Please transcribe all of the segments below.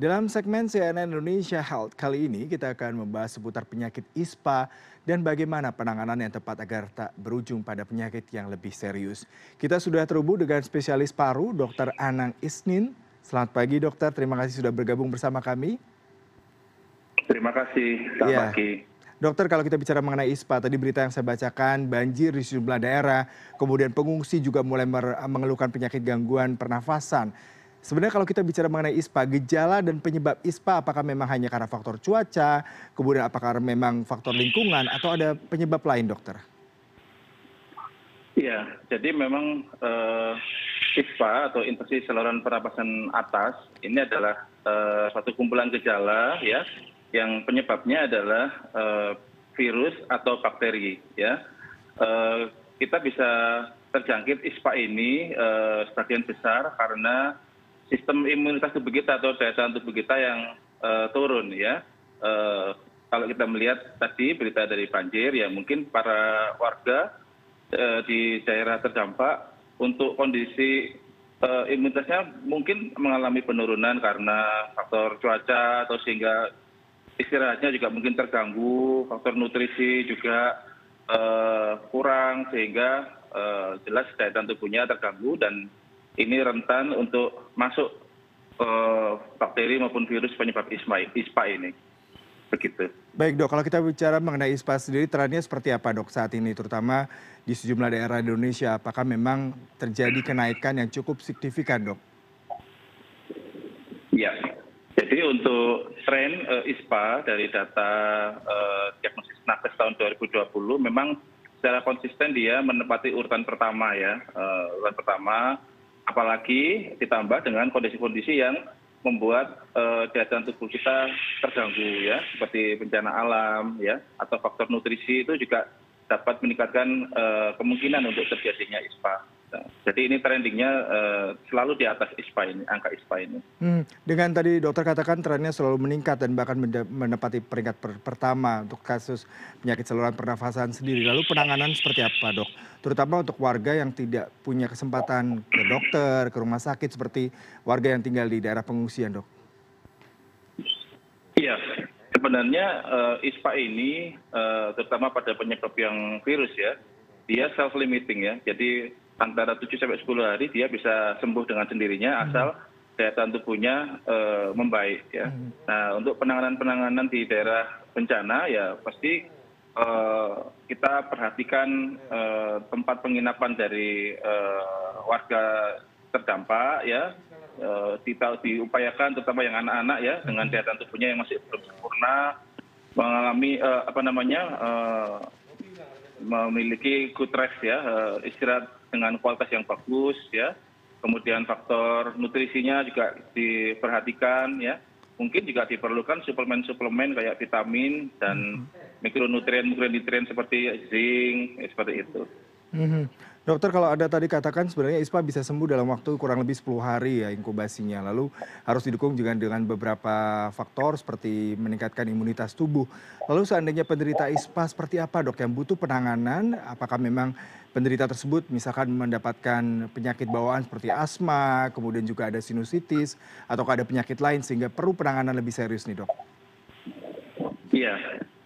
dalam segmen cnn indonesia health kali ini kita akan membahas seputar penyakit ispa dan bagaimana penanganan yang tepat agar tak berujung pada penyakit yang lebih serius. Kita sudah terhubung dengan spesialis paru dr anang isnin. Selamat pagi dokter. Terima kasih sudah bergabung bersama kami. Terima kasih selamat pagi dokter kalau kita bicara mengenai ispa tadi berita yang saya bacakan banjir di sejumlah daerah kemudian pengungsi juga mulai mengeluhkan penyakit gangguan pernafasan sebenarnya kalau kita bicara mengenai ispa gejala dan penyebab ispa apakah memang hanya karena faktor cuaca kemudian apakah memang faktor lingkungan atau ada penyebab lain dokter? Iya, jadi memang uh, ISPA atau infeksi saluran pernapasan atas ini adalah uh, suatu kumpulan gejala ya yang penyebabnya adalah eh, virus atau bakteri ya. Eh, kita bisa terjangkit ispa ini eh, sebagian besar karena sistem imunitas tubuh kita atau daya tahan tubuh kita yang turun ya. Kalau kita melihat tadi berita dari banjir ya mungkin para warga di daerah terdampak untuk kondisi imunitasnya mungkin mengalami penurunan karena faktor cuaca atau sehingga istirahatnya juga mungkin terganggu faktor nutrisi juga eh, kurang sehingga eh, jelas daya tahan tubuhnya terganggu dan ini rentan untuk masuk eh, bakteri maupun virus penyebab ispa ini. Begitu. Baik dok, kalau kita bicara mengenai ISPA sendiri, trennya seperti apa dok saat ini, terutama di sejumlah daerah di Indonesia, apakah memang terjadi kenaikan yang cukup signifikan dok? Ya, jadi untuk tren eh, ispa dari data eh, diagnosis nakes tahun 2020 memang secara konsisten dia menempati urutan pertama ya. Eh, urutan pertama apalagi ditambah dengan kondisi-kondisi yang membuat daya tahan tubuh kita terganggu ya. Seperti bencana alam ya atau faktor nutrisi itu juga dapat meningkatkan kemungkinan untuk terjadinya ispa jadi ini trendingnya eh, selalu di atas ispa ini angka ispa ini. Hmm, dengan tadi dokter katakan trennya selalu meningkat dan bahkan menempati peringkat pertama untuk kasus penyakit saluran pernafasan sendiri. Lalu penanganan seperti apa dok? Terutama untuk warga yang tidak punya kesempatan ke dokter ke rumah sakit seperti warga yang tinggal di daerah pengungsian dok. Iya sebenarnya uh, ispa ini uh, terutama pada penyebab yang virus ya dia self limiting ya. Jadi antara tujuh sampai sepuluh hari dia bisa sembuh dengan sendirinya hmm. asal daya tahan tubuhnya eh, membaik ya. Hmm. Nah untuk penanganan penanganan di daerah bencana ya pasti uh, kita perhatikan uh, tempat penginapan dari warga terdampak ya diupayakan terutama yang anak-anak ya dengan hmm. daya tahan tubuhnya yang masih belum sempurna mengalami apa namanya memiliki good rest ya istirahat dengan kualitas yang bagus ya kemudian faktor nutrisinya juga diperhatikan ya mungkin juga diperlukan suplemen suplemen kayak vitamin dan hmm. mikronutrien mikronutrien seperti zinc seperti itu. Dokter kalau ada tadi katakan sebenarnya ispa bisa sembuh dalam waktu kurang lebih 10 hari ya inkubasinya. Lalu harus didukung juga dengan beberapa faktor seperti meningkatkan imunitas tubuh. Lalu seandainya penderita ispa seperti apa dok yang butuh penanganan? Apakah memang penderita tersebut misalkan mendapatkan penyakit bawaan seperti asma kemudian juga ada sinusitis atau ada penyakit lain sehingga perlu penanganan lebih serius nih dok? Iya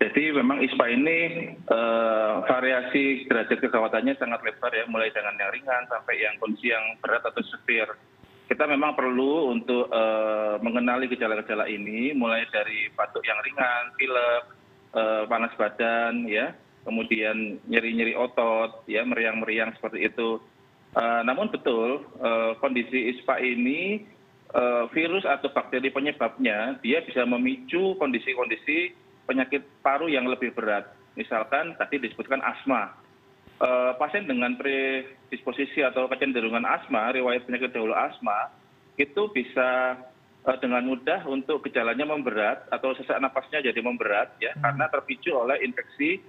jadi memang ispa ini uh, variasi derajat kegawatanya sangat lebar ya mulai dengan yang ringan sampai yang kondisi yang berat atau severe. Kita memang perlu untuk uh, mengenali gejala-gejala ini mulai dari batuk yang ringan, pilek, uh, panas badan ya. Kemudian nyeri nyeri otot ya meriang meriang seperti itu. Eh, namun betul eh, kondisi ispa ini eh, virus atau bakteri penyebabnya dia bisa memicu kondisi kondisi penyakit paru yang lebih berat. Misalkan tadi disebutkan asma. Pasien dengan predisposisi atau kecenderungan asma riwayat penyakit dahulu asma itu bisa dengan mudah untuk gejalanya memberat atau sesak napasnya jadi memberat ya hmm. karena terpicu oleh infeksi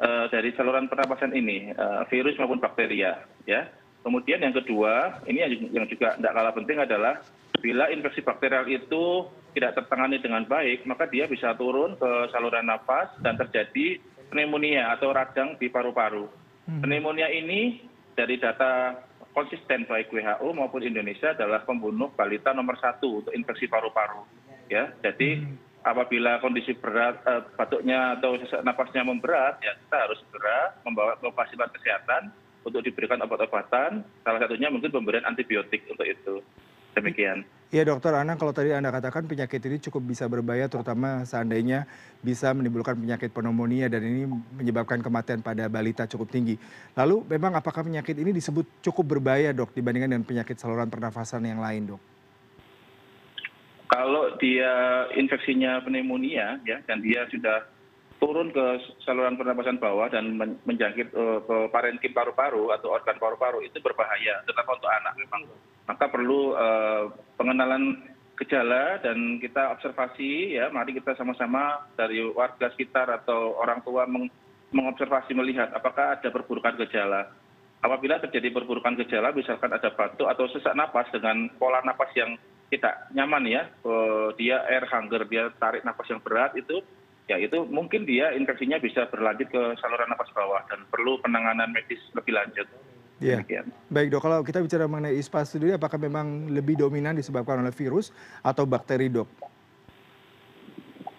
Eh, dari saluran pernapasan ini virus maupun bakteria ya. Kemudian yang kedua ini yang juga tidak kalah penting adalah bila infeksi bakterial itu tidak tertangani dengan baik maka dia bisa turun ke saluran nafas dan terjadi pneumonia atau radang di paru-paru hmm. pneumonia ini dari data konsisten baik WHO maupun Indonesia adalah pembunuh balita nomor satu untuk infeksi paru-paru ya. Jadi apabila kondisi berat eh, batuknya atau sesak napasnya memberat ya kita harus segera membawa ke fasilitas kesehatan untuk diberikan obat-obatan salah satunya mungkin pemberian antibiotik untuk itu demikian Iya dokter Anang, kalau tadi Anda katakan penyakit ini cukup bisa berbahaya terutama seandainya bisa menimbulkan penyakit pneumonia dan ini menyebabkan kematian pada balita cukup tinggi. Lalu memang apakah penyakit ini disebut cukup berbahaya dok dibandingkan dengan penyakit saluran pernafasan yang lain dok? kalau dia infeksinya pneumonia ya dan dia sudah turun ke saluran pernapasan bawah dan men- menjangkit eh, ke parenkim paru-paru atau organ paru-paru itu berbahaya. Terutama untuk anak. Memang. Maka perlu eh, pengenalan gejala dan kita observasi ya. Mari kita sama-sama dari warga sekitar atau orang tua meng- mengobservasi melihat apakah ada perburukan gejala. Apabila terjadi perburukan gejala misalkan ada batuk atau sesak napas dengan pola napas yang tidak nyaman ya eh, dia air hunger dia tarik napas yang berat itu ya itu mungkin dia infeksinya bisa berlanjut ke saluran napas bawah dan perlu penanganan medis lebih lanjut Iya. demikian Baik dok, kalau kita bicara mengenai ISPA sendiri apakah memang lebih dominan disebabkan oleh virus atau bakteri dok?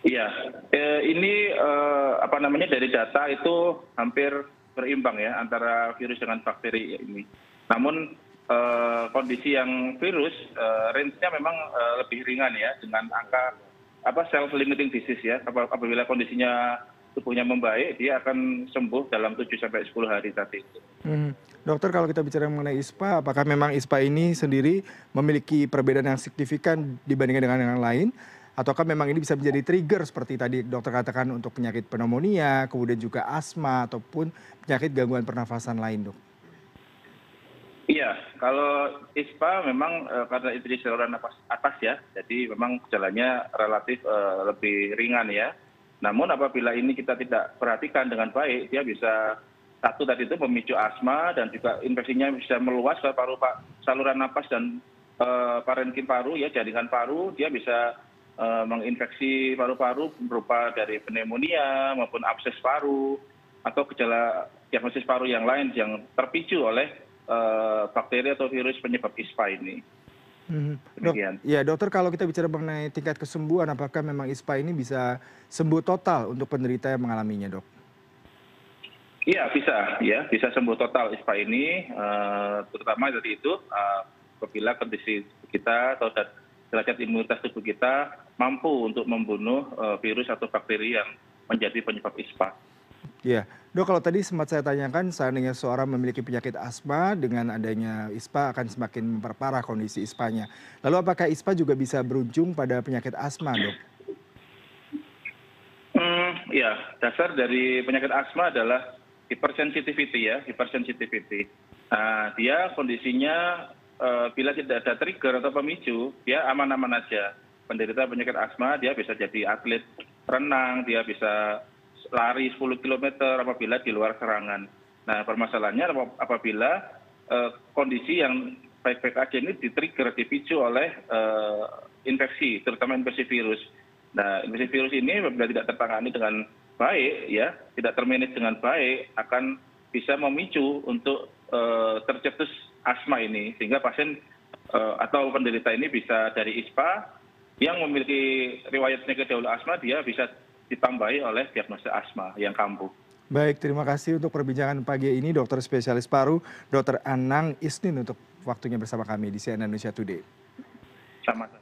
Iya, eh, ini eh, apa namanya dari data itu hampir berimbang ya antara virus dengan bakteri ini. Namun eh, kondisi yang virus eh, range-nya memang eh, lebih ringan ya dengan angka self limiting disease ya. Ap- Apabila kondisinya tubuhnya membaik, dia akan sembuh dalam 7 sampai 10 hari tadi. Hmm. Dokter kalau kita bicara mengenai ISPA, apakah memang ISPA ini sendiri memiliki perbedaan yang signifikan dibandingkan dengan yang lain? Ataukah memang ini bisa menjadi trigger seperti tadi dokter katakan untuk penyakit pneumonia, kemudian juga asma ataupun penyakit gangguan pernafasan lain dok? Iya, kalau ISPA memang eh, karena di saluran atas ya, jadi memang gejalanya relatif eh, lebih ringan ya. Namun apabila ini kita tidak perhatikan dengan baik, dia bisa satu tadi itu memicu asma dan juga infeksinya bisa meluas ke paru pa- saluran napas dan eh, parenkim paru ya jaringan paru, dia bisa menginfeksi paru-paru berupa dari pneumonia maupun abses paru atau gejala diagnosis paru yang lain yang terpicu oleh eh, bakteri atau virus penyebab ISPA ini. Mhm. Ya dokter kalau kita bicara mengenai tingkat kesembuhan, apakah memang ISPA ini bisa sembuh total untuk penderita yang mengalaminya dok? Iya bisa, ya bisa sembuh total ISPA ini, eh, terutama dari itu eh, apabila kondisi kita atau derajat imunitas tubuh kita mampu untuk membunuh eh, virus atau bakteri yang menjadi penyebab ISPA. Ya, dok kalau tadi sempat saya tanyakan seandainya seorang memiliki penyakit asma dengan adanya ISPA akan semakin memperparah kondisi ISPA-nya. Lalu apakah ISPA juga bisa berujung pada penyakit asma dok? Hmm, ya, dasar dari penyakit asma adalah hypersensitivity ya, hypersensitivity. Nah, dia kondisinya eh, bila tidak ada trigger atau pemicu, dia aman-aman aja. Penderita penyakit asma dia bisa jadi atlet renang, dia bisa lari 10 km apabila di luar serangan. Nah, permasalahannya ap- apabila eh, kondisi yang baik-baik aja ini di-trigger, dipicu oleh eh, infeksi, terutama infeksi virus. Nah, infeksi virus ini apabila tidak tertangani dengan baik, ya, tidak termanage dengan baik, akan bisa memicu untuk eh, tercetus asma ini, sehingga pasien atau penderita ini bisa dari ISPA yang memiliki riwayat penyakit asma, dia bisa ditambahi oleh diagnosa asma yang kambuh. Baik, terima kasih untuk perbincangan pagi ini dokter spesialis paru, dokter Anang Isnin untuk waktunya bersama kami di CNN Indonesia Today. Sama-sama.